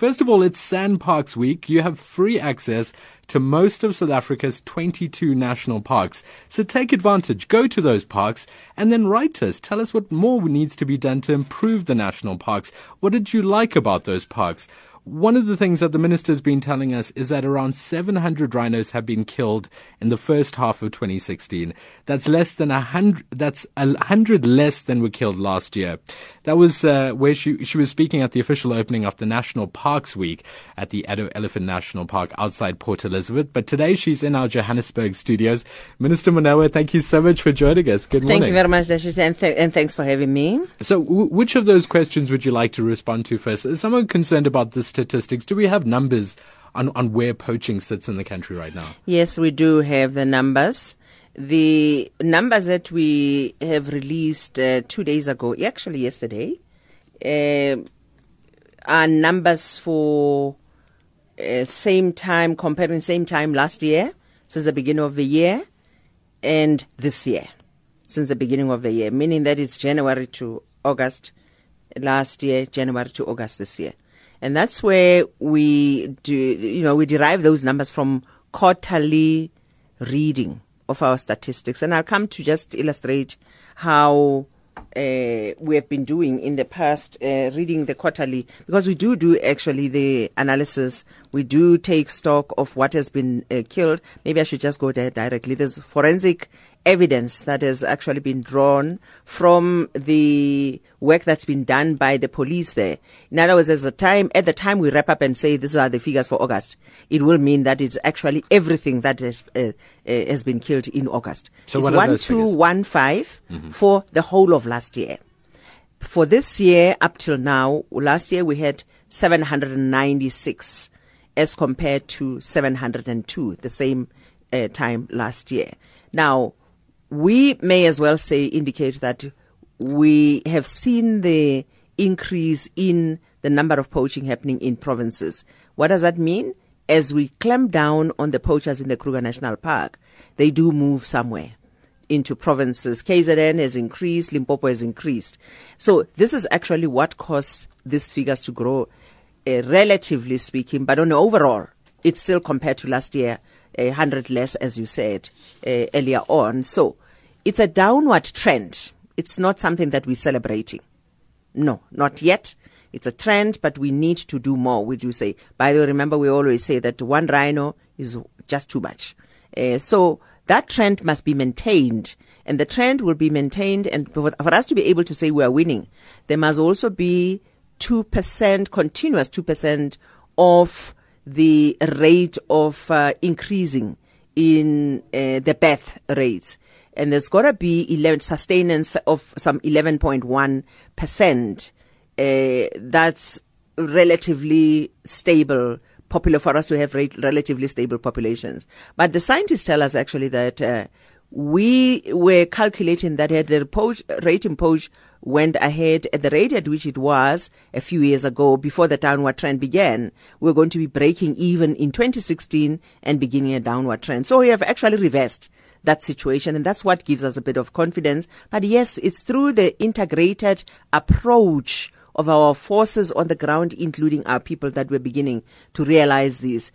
First of all, it's SANParks Week. You have free access to most of South Africa's 22 national parks. So take advantage, go to those parks, and then write us. Tell us what more needs to be done to improve the national parks. What did you like about those parks? One of the things that the minister's been telling us is that around 700 rhinos have been killed in the first half of 2016. That's less than a hundred. That's a hundred less than were killed last year. That was uh, where she she was speaking at the official opening of the National Parks Week at the Addo Elephant National Park outside Port Elizabeth. But today she's in our Johannesburg studios. Minister Molewa, thank you so much for joining us. Good morning. Thank you very much, Dashish, and, th- and thanks for having me. So, w- which of those questions would you like to respond to first? Is someone concerned about the statistics? Do we have numbers on, on where poaching sits in the country right now? Yes, we do have the numbers. The numbers that we have released uh, two days ago, actually yesterday, uh, are numbers for uh, same time, comparing same time last year, since the beginning of the year, and this year, since the beginning of the year, meaning that it's January to August last year, January to August this year. And that's where we do, you know, we derive those numbers from quarterly reading of our statistics. And I'll come to just illustrate how uh, we have been doing in the past, uh, reading the quarterly, because we do do actually the analysis. We do take stock of what has been uh, killed. Maybe I should just go there directly. There's forensic evidence that has actually been drawn from the work that's been done by the police there. In other words, as a time, at the time we wrap up and say these are the figures for August, it will mean that it's actually everything that has, uh, uh, has been killed in August. So it's what are those figures? 1215 for the whole of last year. For this year, up till now, last year we had 796 as compared to 702 the same uh, time last year. Now, we may as well say indicate that we have seen the increase in the number of poaching happening in provinces. What does that mean? As we clamp down on the poachers in the Kruger National Park, they do move somewhere into provinces. KZN has increased, Limpopo has increased. So this is actually what caused these figures to grow, uh, relatively speaking, but on the overall, it's still compared to last year, a hundred less, as you said uh, earlier on. So it's a downward trend. It's not something that we're celebrating. No, not yet. It's a trend, but we need to do more. Would you say? By the way, remember we always say that one rhino is just too much. Uh, so that trend must be maintained, and the trend will be maintained. And for us to be able to say we are winning, there must also be two percent continuous two percent of the rate of uh, increasing in uh, the birth rates. And there's got to be 11 sustenance of some 11.1 percent. Uh, that's relatively stable popular for us to have rate, relatively stable populations. But the scientists tell us actually that uh, we were calculating that at the poach, rate poach went ahead at the rate at which it was a few years ago before the downward trend began, we're going to be breaking even in 2016 and beginning a downward trend. So we have actually reversed that situation and that's what gives us a bit of confidence. But yes, it's through the integrated approach of our forces on the ground, including our people, that we're beginning to realize this.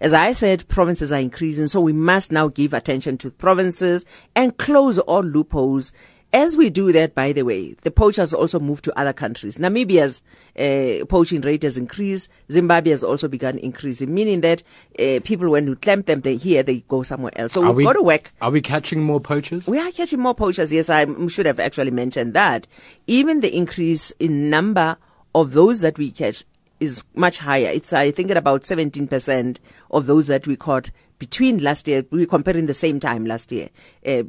As I said, provinces are increasing, so we must now give attention to provinces and close all loopholes. As we do that, by the way, the poachers also move to other countries. Namibia's uh, poaching rate has increased. Zimbabwe has also begun increasing, meaning that uh, people, when you clamp them they here, they go somewhere else. So Are we've we- got to work Are we catching more poachers? we are catching more poachers. Yes, I should have actually mentioned that. Even the increase in number of those that we catch is much higher. It's, I think, at about 17% of those that we caught between last year. We're comparing the same time last year, uh,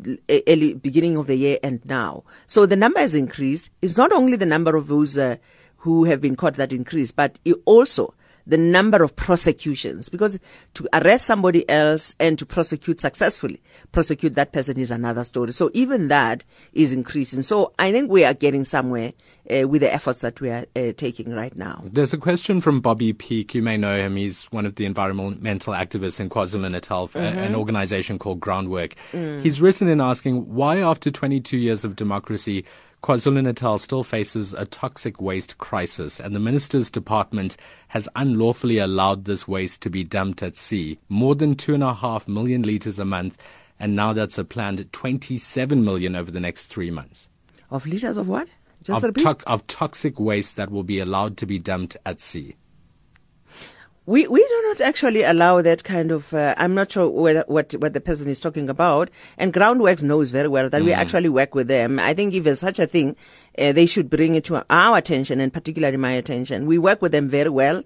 early beginning of the year and now. So the number has increased. It's not only the number of those uh, who have been caught that increased, but also the number of prosecutions because to arrest somebody else and to prosecute successfully prosecute that person is another story so even that is increasing so i think we are getting somewhere uh, with the efforts that we are uh, taking right now There's a question from Bobby Peek. You may know him. He's one of the environmental activists in KwaZulu Natal, uh, an organization called Groundwork. He's written in asking why, after 22 years of democracy, KwaZulu Natal still faces a toxic waste crisis, and the Minister's Department has unlawfully allowed this waste to be dumped at sea. More than two and a half million litres a month, and now that's a planned 27 million over the next three months. Of litres of what? Just Of, to- of toxic waste that will be allowed to be dumped at sea. We we do not actually allow that kind of. Uh, I'm not sure whether, what what the person is talking about. And Groundworks knows very well that we actually work with them. I think if there's such a thing, uh, they should bring it to our attention and particularly my attention. We work with them very well,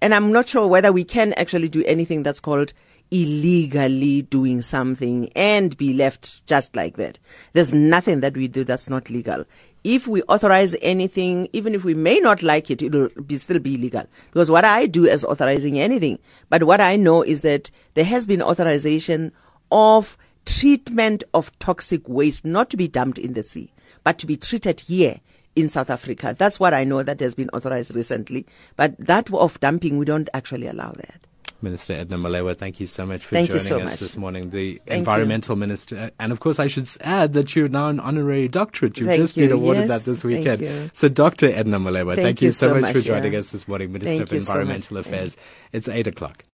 and I'm not sure whether we can actually do anything that's called illegally doing something and be left just like that. There's nothing that we do that's not legal. If we authorize anything, even if we may not like it, it'll be still be illegal. Because what I do is authorizing anything. But what I know is that there has been authorization of treatment of toxic waste, not to be dumped in the sea, but to be treated here in South Africa. That's what I know that has been authorized recently. But that of dumping, we don't actually allow that. Minister Edna Molewa, thank you so much for Thank joining so us much. this morning. The Thank environmental minister, and of course, I should add that you're now an honorary doctorate. You've Thank just been you. awarded Yes, that this weekend. So, Dr. Edna Molewa, thank, you you so, much, for joining yeah. us this morning, Minister of you so. Environmental Affairs. It's eight o'clock.